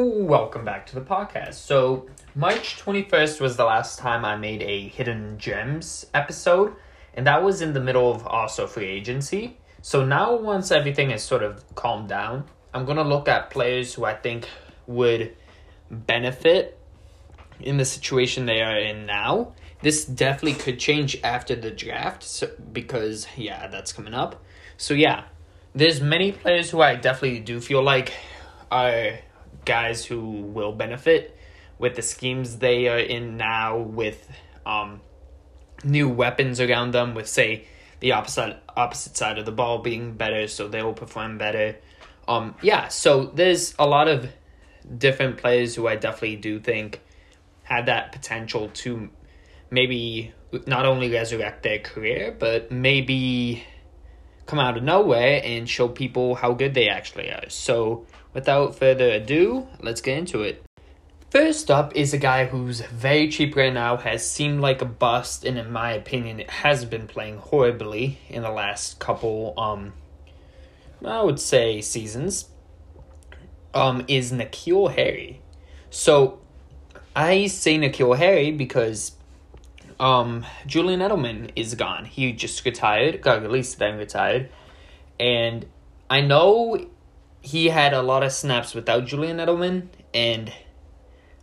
Welcome back to the podcast. So, March 21st was the last time I made a Hidden Gems episode, and that was in the middle of also free agency. So, now once everything is sort of calmed down, I'm going to look at players who I think would benefit in the situation they are in now. This definitely could change after the draft so, because, yeah, that's coming up. So, yeah, there's many players who I definitely do feel like are guys who will benefit with the schemes they are in now with um, new weapons around them with say the opposite opposite side of the ball being better so they will perform better. Um yeah so there's a lot of different players who I definitely do think had that potential to maybe not only resurrect their career but maybe come out of nowhere and show people how good they actually are. So without further ado, let's get into it. First up is a guy who's very cheap right now, has seemed like a bust, and in my opinion, it has been playing horribly in the last couple, um, I would say seasons. Um, is N'Keal Harry. So, I say N'Keal Harry because, um, Julian Edelman is gone. He just retired, got released, then retired, and I know he had a lot of snaps without Julian Edelman, and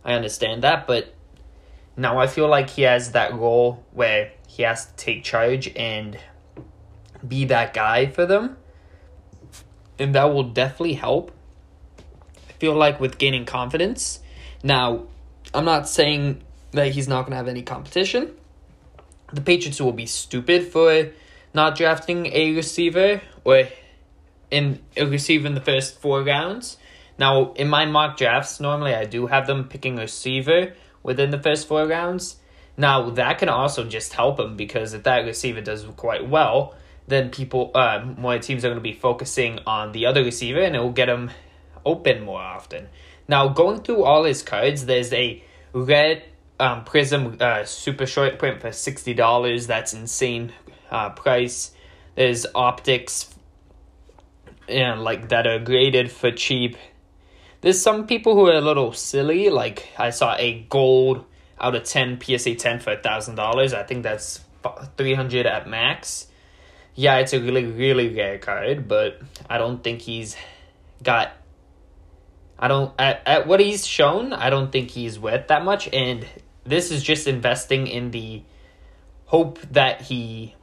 I understand that, but now I feel like he has that role where he has to take charge and be that guy for them. And that will definitely help. I feel like with gaining confidence. Now, I'm not saying that he's not going to have any competition. The Patriots will be stupid for not drafting a receiver or in receive in the first four rounds. Now, in my mock drafts, normally I do have them picking a receiver within the first four rounds. Now, that can also just help them because if that receiver does quite well, then people, uh, more teams are going to be focusing on the other receiver and it will get them open more often. Now, going through all his cards, there's a red um, Prism uh, super short print for $60. That's insane uh, price. There's optics and like that are graded for cheap. There's some people who are a little silly. Like I saw a gold out of ten PSA ten for a thousand dollars. I think that's three hundred at max. Yeah, it's a really really rare card, but I don't think he's got. I don't at, at what he's shown. I don't think he's worth that much, and this is just investing in the hope that he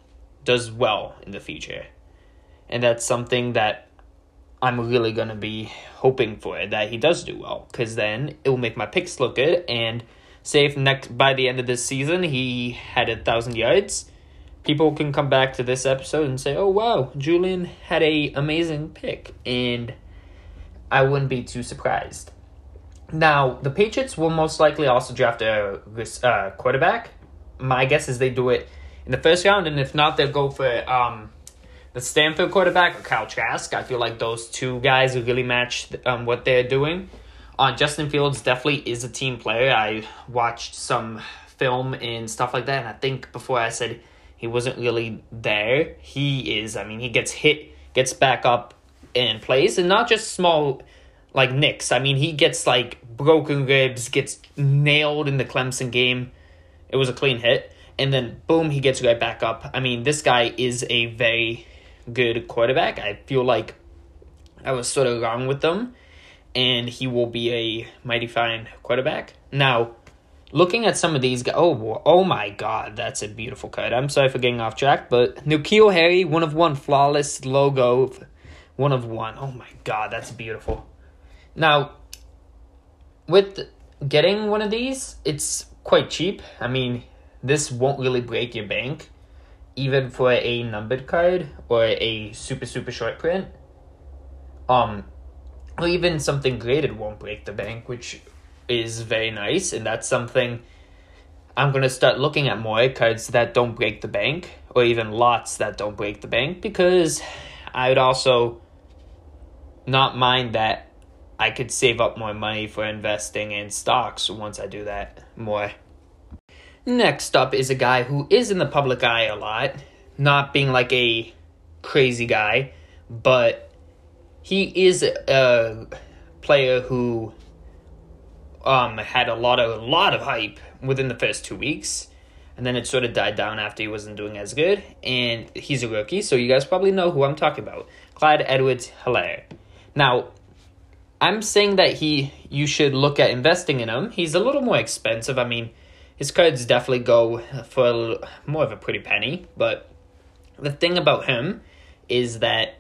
does well in the future, and that's something that I'm really going to be hoping for it that he does do well because then it will make my picks look good. And say if next by the end of this season he had a thousand yards, people can come back to this episode and say, "Oh wow, Julian had a amazing pick," and I wouldn't be too surprised. Now the Patriots will most likely also draft a uh, quarterback. My guess is they do it in the first round, and if not, they'll go for um, the Stanford quarterback or Kyle Trask. I feel like those two guys really match um, what they're doing. Uh, Justin Fields definitely is a team player. I watched some film and stuff like that, and I think before I said he wasn't really there. He is. I mean, he gets hit, gets back up, and plays, and not just small like nicks. I mean, he gets like broken ribs, gets nailed in the Clemson game. It was a clean hit, and then boom, he gets right back up. I mean, this guy is a very good quarterback. I feel like I was sort of wrong with them, and he will be a mighty fine quarterback. Now, looking at some of these guys, oh, oh my God, that's a beautiful cut. I'm sorry for getting off track, but N'Keal Harry, one of one, flawless logo, one of one. Oh my God, that's beautiful. Now, with getting one of these, it's quite cheap. I mean, this won't really break your bank even for a numbered card or a super super short print um or even something graded won't break the bank which is very nice and that's something i'm going to start looking at more cards that don't break the bank or even lots that don't break the bank because i would also not mind that i could save up more money for investing in stocks once i do that more Next up is a guy who is in the public eye a lot, not being like a crazy guy, but he is a player who um, had a lot of a lot of hype within the first two weeks, and then it sort of died down after he wasn't doing as good. And he's a rookie, so you guys probably know who I'm talking about, Clyde Edwards-Helaire. Now, I'm saying that he you should look at investing in him. He's a little more expensive. I mean, his cards definitely go for a, more of a pretty penny, but the thing about him is that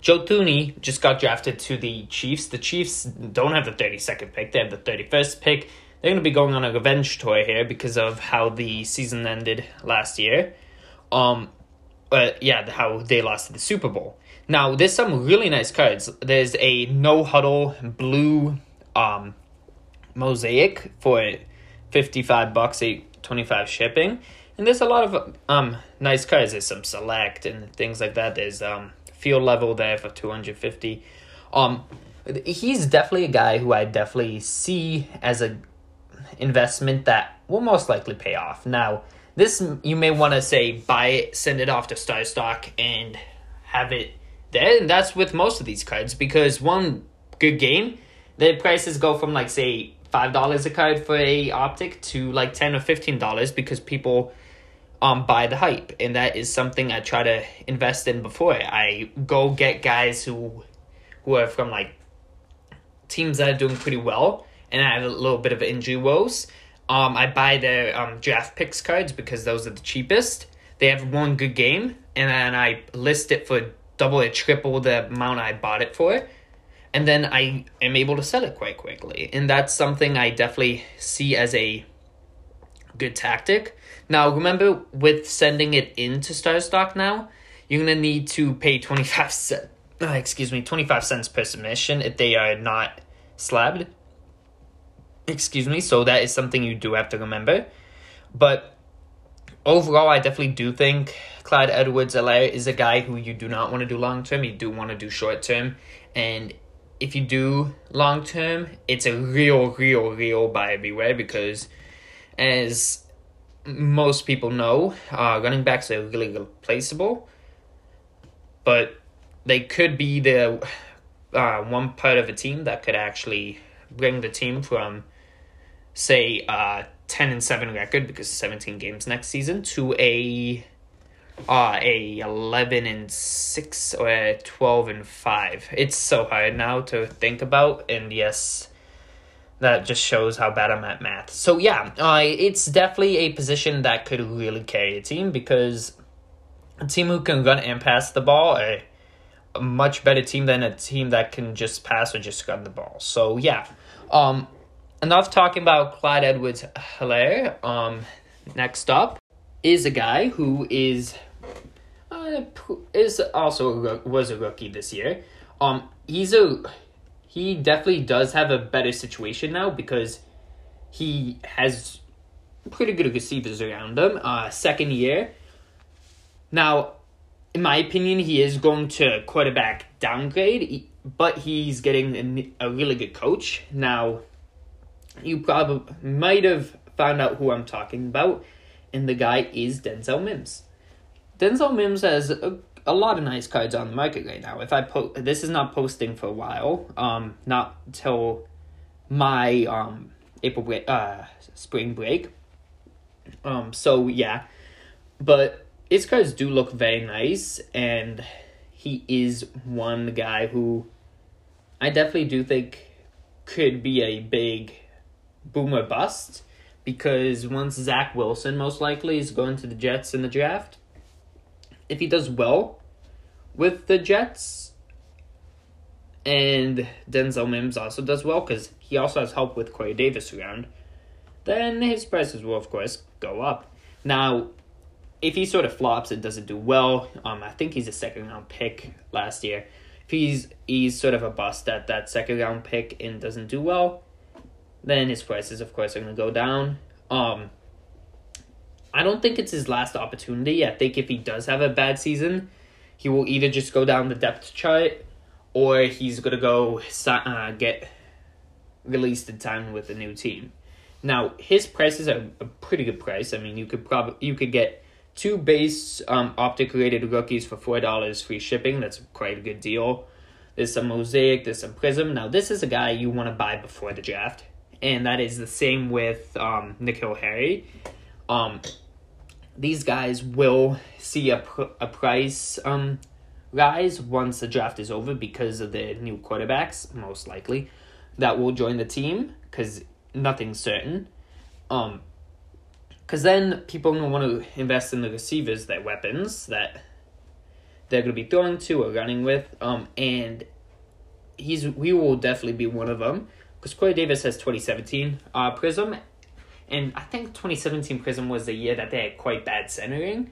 Joe Thuney just got drafted to the Chiefs. The Chiefs don't have the 32nd pick, they have the 31st pick. They're going to be going on a revenge tour here because of how the season ended last year. Um, but yeah, how they lost the Super Bowl. Now, there's some really nice cards. There's a no huddle blue um, mosaic for 55 bucks, 825 shipping. And there's a lot of um nice cards. There's some select and things like that. There's um field level there for 250. Um he's definitely a guy who I definitely see as a investment that will most likely pay off. Now, this you may want to say buy it, send it off to Star Stock and have it there. And that's with most of these cards because one good game, the prices go from like say five dollars a card for a optic to like ten or fifteen dollars because people um buy the hype and that is something I try to invest in before I go get guys who who are from like teams that are doing pretty well and I have a little bit of injury woes. Um, I buy their um, draft picks cards because those are the cheapest. They have one good game, and then I list it for double or triple the amount I bought it for and then I am able to sell it quite quickly. And that's something I definitely see as a good tactic. Now, remember with sending it into Star Stock now, you're going to need to pay 25 cents, uh, excuse me, 25 cents per submission if they are not slabbed. Excuse me, so that is something you do have to remember. But overall, I definitely do think Clyde Edwards-Helaire is a guy who you do not want to do long term. You do want to do short term. And if you do long term, it's a real, real, real buyer beware because, as most people know, uh, running backs are really replaceable, but they could be the uh, one part of a team that could actually bring the team from, say, uh, 10 and 7 record because 17 games next season to a uh, a 11 and 6 or a 12 and 5. It's so hard now to think about, and yes, that just shows how bad I'm at math. So, yeah, uh, it's definitely a position that could really carry a team because a team who can run and pass the ball a much better team than a team that can just pass or just run the ball. So, yeah. Um, enough talking about Clyde Edwards Helaire. Um, next up is a guy who is is also was a rookie this year. Um, he's a he definitely does have a better situation now because he has pretty good receivers around him. Uh, second year. Now, in my opinion, he is going to quarterback downgrade, but he's getting a, a really good coach. Now, you probably might have found out who I'm talking about, and the guy is Denzel Mims. Denzel Mims has a, a lot of nice cards on the market right now. If I post, this is not posting for a while. Um, not till my um April break, uh, spring break. Um, so yeah, but his cards do look very nice, and he is one guy who I definitely do think could be a big boomer bust because once Zach Wilson most likely is going to the Jets in the draft, if he does well with the Jets, and Denzel Mims also does well because he also has help with Corey Davis around, then his prices will of course go up. Now, if he sort of flops and doesn't do well, um, I think he's a second round pick last year. If he's he's sort of a bust at that second round pick and doesn't do well, then his prices of course are gonna go down. Um, I don't think it's his last opportunity. I think if he does have a bad season, he will either just go down the depth chart or he's going to go uh, get released in time with a new team. Now, his prices are a pretty good price. I mean, you could probably you could get two base um, optic rated rookies for four dollars free shipping. That's quite a good deal. There's some mosaic, there's some prism. Now, this is a guy you want to buy before the draft, and that is the same with um, N'Keal Harry. Um, these guys will see a, pr- a price um, rise once the draft is over because of the new quarterbacks, most likely, that will join the team because nothing's certain. Um, because then people don't want to invest in the receivers, their weapons that they're going to be throwing to or running with. Um, and he's we will definitely be one of them because Corey Davis has 2017 uh, Prism, and I think 2017 Prism was the year that they had quite bad centering.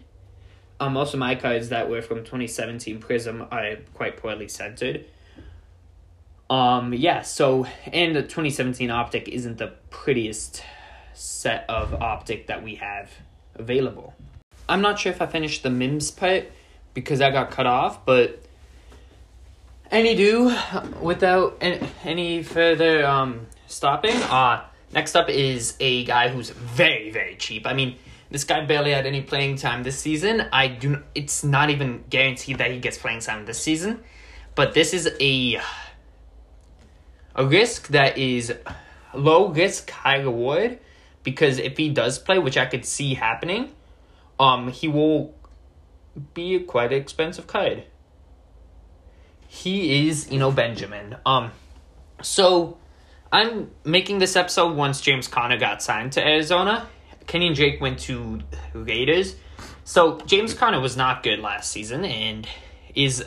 Um, most of my cards that were from 2017 Prism are quite poorly centered. Um, yeah, so, and the 2017 Optic isn't the prettiest set of Optic that we have available. I'm not sure if I finished the MIMS part because I got cut off, but any do without any further um, stopping. Uh, next up is a guy who's very, very cheap. I mean, this guy barely had any playing time this season. I do. It's not even guaranteed that he gets playing time this season, but this is a a risk that is low risk, high reward. Because if he does play, which I could see happening, um, he will be a quite expensive card. He is, Eno Benjamin. Um, so I'm making this episode once James Conner got signed to Arizona Kenyan Drake went to Raiders. So James Conner was not good last season and is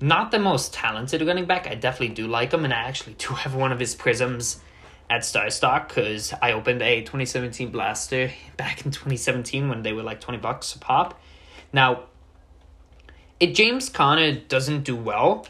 not the most talented running back. I definitely do like him, and I actually do have one of his prisms at Star Stock because I opened a 2017 Blaster back in 2017 when they were like 20 bucks a pop. Now, if James Conner doesn't do well,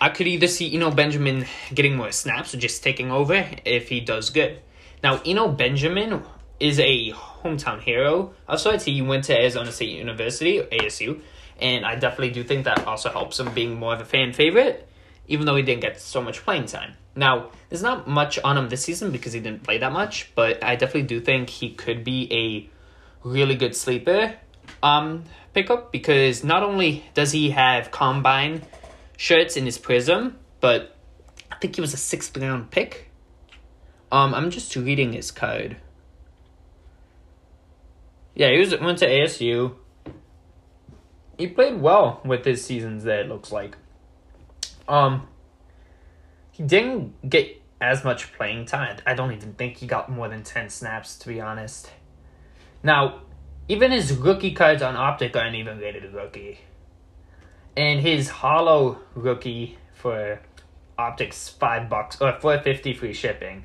I could either see Eno Benjamin getting more snaps or just taking over if he does good. Now, Eno Benjamin is a hometown hero. Also, he went to Arizona State University, ASU, and I definitely do think that also helps him being more of a fan favorite, even though he didn't get so much playing time. Now, there's not much on him this season because he didn't play that much, but I definitely do think he could be a really good sleeper um, pickup because not only does he have combine shirts in his prism, but I think he was a sixth round pick um, I'm just reading his code. Yeah, he was went to ASU. He played well with his seasons there. It looks like. Um, he didn't get as much playing time. I don't even think he got more than ten snaps, to be honest. Now, even his rookie cards on Optic aren't even rated rookie. And his hollow rookie for Optics five bucks or four fifty free shipping.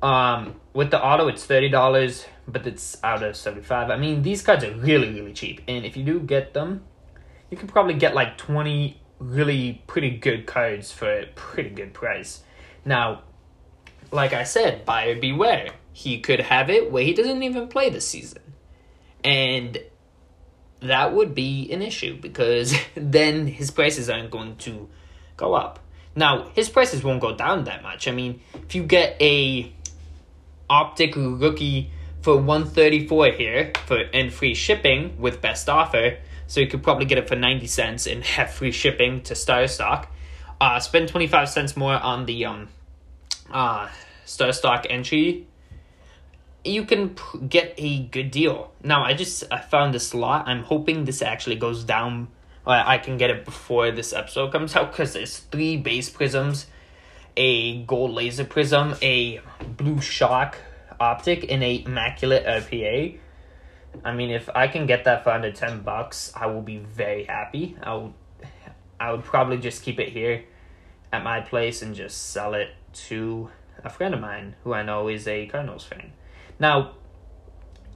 Um, with the auto, it's thirty dollars, but it's out of seventy five. I mean, these cards are really really cheap, and if you do get them, you can probably get like twenty really pretty good cards for a pretty good price. Now, like I said, buyer beware. He could have it where he doesn't even play this season, and that would be an issue because then his prices aren't going to go up. Now, his prices won't go down that much. I mean, if you get a Optic rookie for 134 here for and free shipping with best offer. So you could probably get it for 90 cents and have free shipping to Star Stock. Uh, spend 25 cents more on the um, uh, Star Stock entry. You can p- get a good deal. Now, I just I found this lot. I'm hoping this actually goes down. I can get it before this episode comes out because there's three base prisms a gold laser prism, a blue shock optic, and a immaculate RPA. I mean, if I can get that for under ten bucks, I will be very happy. I would, I would probably just keep it here at my place and just sell it to a friend of mine who I know is a Cardinals fan. Now,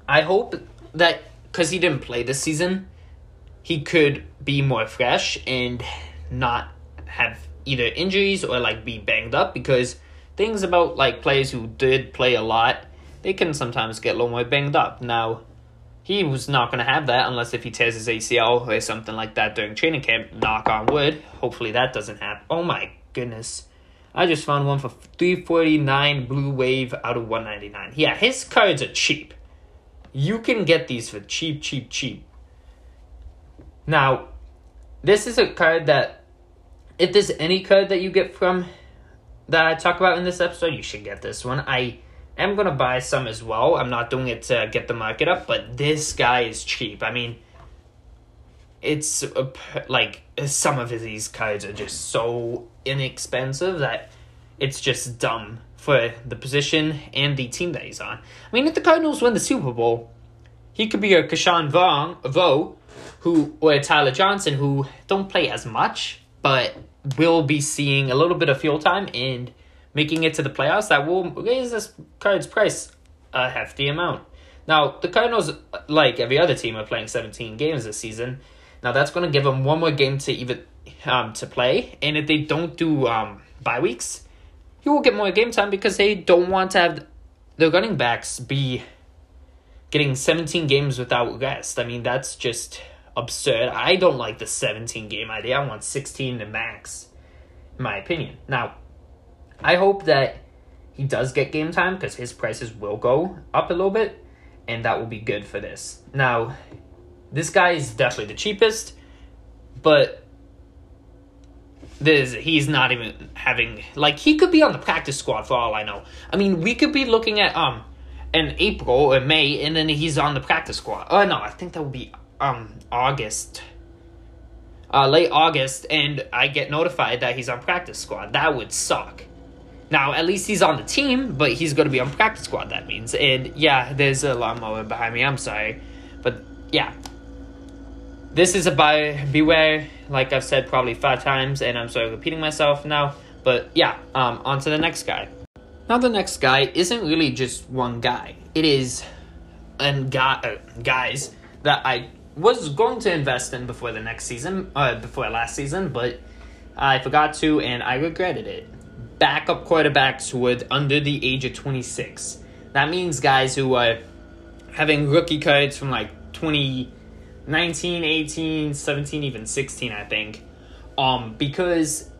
I hope that because he didn't play this season, he could be more fresh and not have either injuries or like be banged up because things about like players who did play a lot, they can sometimes get a little more banged up. Now, he was not going to have that unless if he tears his ACL or something like that during training camp. Knock on wood. Hopefully that doesn't happen. Oh my goodness. I just found one for 349 Blue Wave out of 199. Yeah, his cards are cheap. You can get these for cheap, cheap, cheap. Now, this is a card that if there's any card that you get from that I talk about in this episode, you should get this one. I am gonna buy some as well. I'm not doing it to get the market up, but this guy is cheap. I mean, it's a, like some of these cards are just so inexpensive that it's just dumb for the position and the team that he's on. I mean, if the Cardinals win the Super Bowl, he could be a Ke'Shawn Vaughn, Vo, who or Tyler Johnson, who don't play as much, but will be seeing a little bit of field time and making it to the playoffs. That will raise this card's price a hefty amount. Now, the Cardinals, like every other team, are playing 17 games this season. Now, that's going to give them one more game to even um, to play. And if they don't do um, bye weeks, he will get more game time because they don't want to have their running backs be getting 17 games without rest. I mean, that's just absurd. I don't like the 17 game idea. I want 16 to max, in my opinion. Now, I hope that he does get game time because his prices will go up a little bit, and that will be good for this. Now, this guy is definitely the cheapest, but this he's not even having like he could be on the practice squad for all I know. I mean, we could be looking at um in April or May, and then he's on the practice squad. Oh no, I think that would be um August, uh, late August, and I get notified that he's on practice squad. That would suck. Now, at least he's on the team, but he's going to be on practice squad, that means. And yeah, there's a lawnmower behind me. I'm sorry. But yeah. This is a buy beware, like I've said probably five times, and I'm sorry repeating myself now. But yeah, um, on to the next guy. Now, the next guy isn't really just one guy, it is and guy, uh, guys that I was going to invest in before the next season, uh, before last season, but I forgot to and I regretted it. Backup quarterbacks with under the age of 26. That means guys who are having rookie cards from like 2019, 18, 17, even 16, I think. Um, because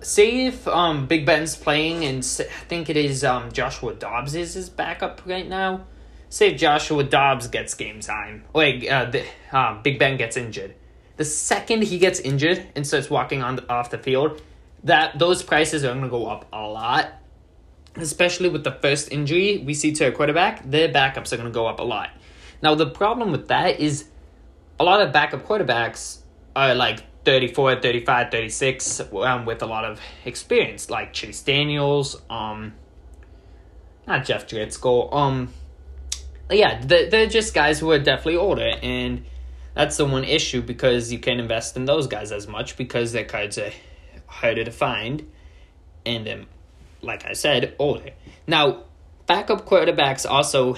say if um Big Ben's playing and I think it is um Joshua Dobbs is his backup right now say if Joshua Dobbs gets game time, like uh, the, uh, Big Ben gets injured, the second he gets injured and starts walking on the, off the field, that those prices are going to go up a lot. Especially with the first injury we see to a quarterback, their backups are going to go up a lot. Now the problem with that is a lot of backup quarterbacks are like 34, 35, 36 um, with a lot of experience, like Chase Daniels, um, not Jeff Driskel, um, yeah, they're they're just guys who are definitely older, and that's the one issue because you can't invest in those guys as much because their cards are harder to find, and um, like I said, older. Now, backup quarterbacks also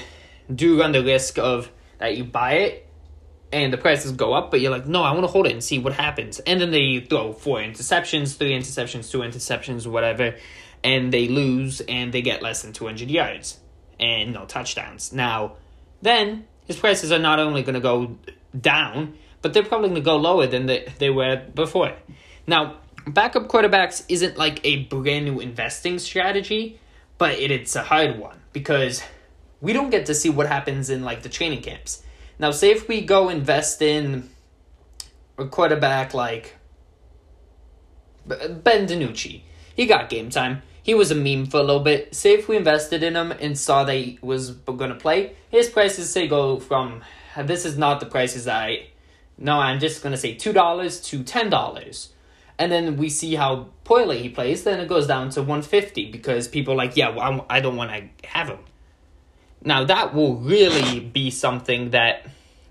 do run the risk of that you buy it and the prices go up, but you're like, no, I want to hold it and see what happens. And then they throw four interceptions, three interceptions, two interceptions, whatever, and they lose and they get less than 200 yards and no touchdowns. Now, then his prices are not only going to go down, but they're probably going to go lower than they, they were before. Now, backup quarterbacks isn't like a brand new investing strategy, but it, it's a hard one because we don't get to see what happens in like the training camps. Now, say if we go invest in a quarterback like Ben DiNucci, he got game time he was a meme for a little bit. Say if we invested in him and saw that he was going to play, his prices say go from this is not the prices I no, I'm just to say $2 to $10. And then we see how poorly he plays, then it goes down to 150 because people are like, yeah, well, I don't want to have him. Now, that will really be something that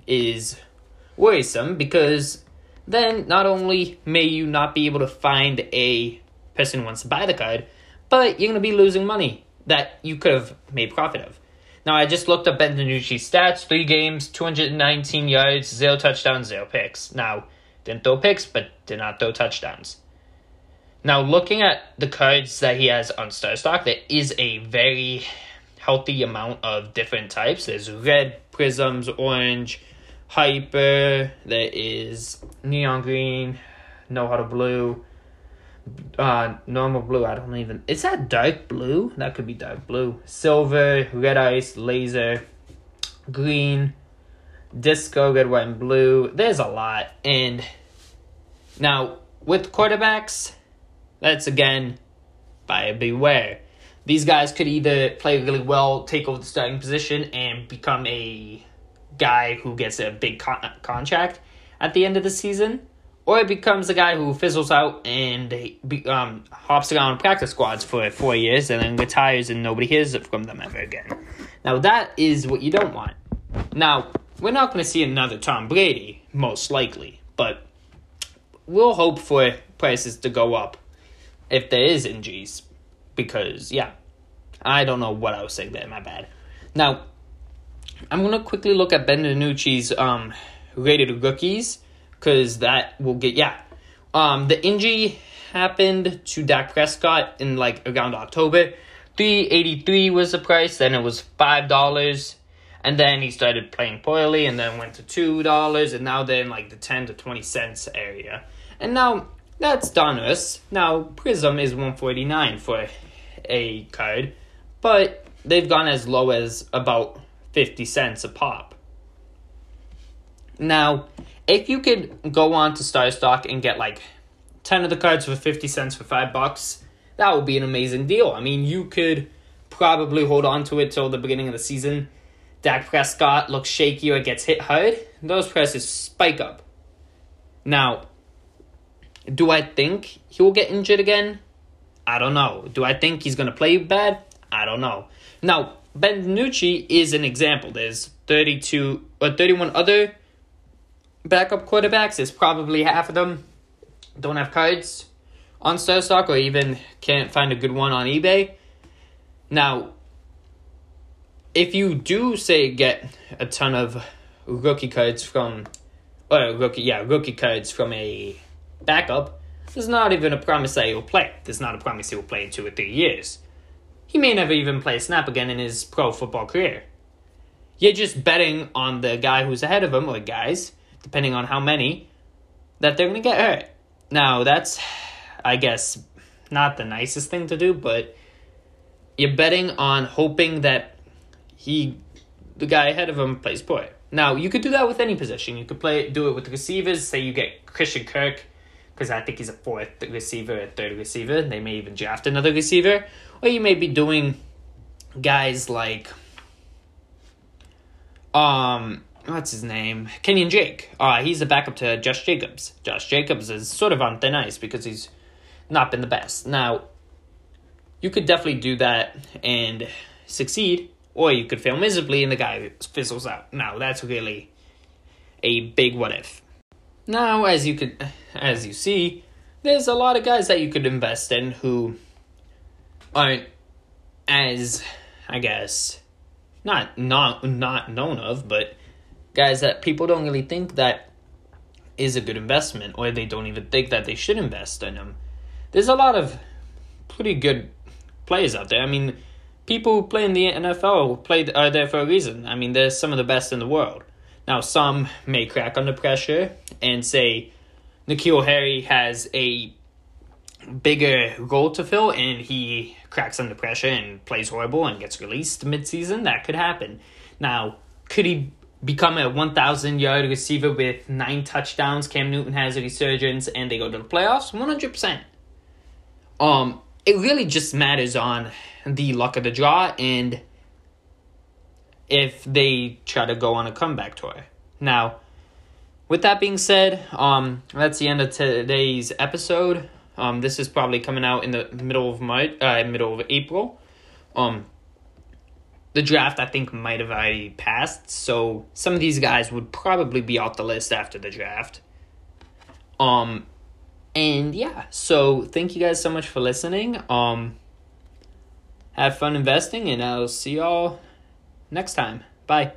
is worrisome because then not only may you not be able to find a person who wants to buy the card, but you're going to be losing money that you could have made profit of. Now, I just looked up Ben DiNucci's stats three games, 219 yards, zero touchdowns, zero picks. Now, didn't throw picks, but did not throw touchdowns. Now, looking at the cards that he has on Star Stock, there is a very healthy amount of different types. There's red, prisms, orange, hyper, there is neon green, no huddle blue, uh, normal blue. I don't even. Is that dark blue? That could be dark blue. Silver, red ice, laser, green, disco, red, white, and blue. There's a lot. And now with quarterbacks, that's again buyer beware. These guys could either play really well, take over the starting position, and become a guy who gets a big con- contract at the end of the season, or it becomes a guy who fizzles out and be, um, hops around practice squads for four years and then retires and nobody hears from them ever again. Now, that is what you don't want. Now, we're not going to see another Tom Brady, most likely, but we'll hope for prices to go up if there is injuries, because, yeah, I don't know what I was saying there, my bad. Now, I'm to quickly look at Ben DiNucci's um, rated rookies because that will get yeah. Um, the injury happened to Dak Prescott in like around October. Three eighty three was the price. Then it was five dollars, and then he started playing poorly, and then went to two dollars, and now they're in like the ten to twenty cents area. And now that's Donruss. Now Prism is one forty nine for a card, but they've gone as low as about fifty cents a pop. Now, if you could go on to StarStock and get like 10 of the cards for 50 cents for 5 bucks, that would be an amazing deal. I mean, you could probably hold on to it till the beginning of the season. Dak Prescott looks shaky or gets hit hard, those prices spike up. Now, do I think he will get injured again? I don't know. Do I think he's going to play bad? I don't know. Now, Ben DiNucci is an example. There's 32 or 31 other backup quarterbacks is probably half of them don't have cards on StarStock or even can't find a good one on eBay. Now, if you do say get a ton of rookie cards from, or rookie, yeah, rookie cards from a backup, there's not even a promise that he'll play. There's not a promise he will play in two or three years. He may never even play a snap again in his pro football career. You're just betting on the guy who's ahead of him, or guys, depending on how many, that they're going to get hurt. Now, that's, I guess, not the nicest thing to do, but you're betting on hoping that he, the guy ahead of him, plays poor. Now, you could do that with any position. You could play, do it with the receivers. Say you get Christian Kirk, because I think he's a fourth receiver, a third receiver. They may even draft another receiver. Or you may be doing guys like, um, what's his name? Kenyan Drake. Uh, he's a backup to Josh Jacobs. Josh Jacobs is sort of on thin ice because he's not been the best. Now, you could definitely do that and succeed, or you could fail miserably and the guy fizzles out. Now, that's really a big what if. Now, as you could, as you see, there's a lot of guys that you could invest in who aren't as, I guess, not not not known of, but guys that people don't really think that is a good investment or they don't even think that they should invest in them. There's a lot of pretty good players out there. I mean, people who play in the NFL play are there for a reason. I mean, they're some of the best in the world. Now, some may crack under pressure and say N'Keal Harry has a bigger role to fill and he cracks under pressure and plays horrible and gets released midseason. That could happen. Now, could he become a 1,000 yard receiver with nine touchdowns. Cam Newton has a resurgence and they go to the playoffs. 100%. Um, it really just matters on the luck of the draw and if they try to go on a comeback tour. Now, with that being said, um, that's the end of today's episode. Um, this is probably coming out in the middle of March, uh, middle of April. Um, the draft I think might have already passed, so some of these guys would probably be off the list after the draft. Um and yeah, so thank you guys so much for listening. Um have fun investing and I'll see y'all next time. Bye.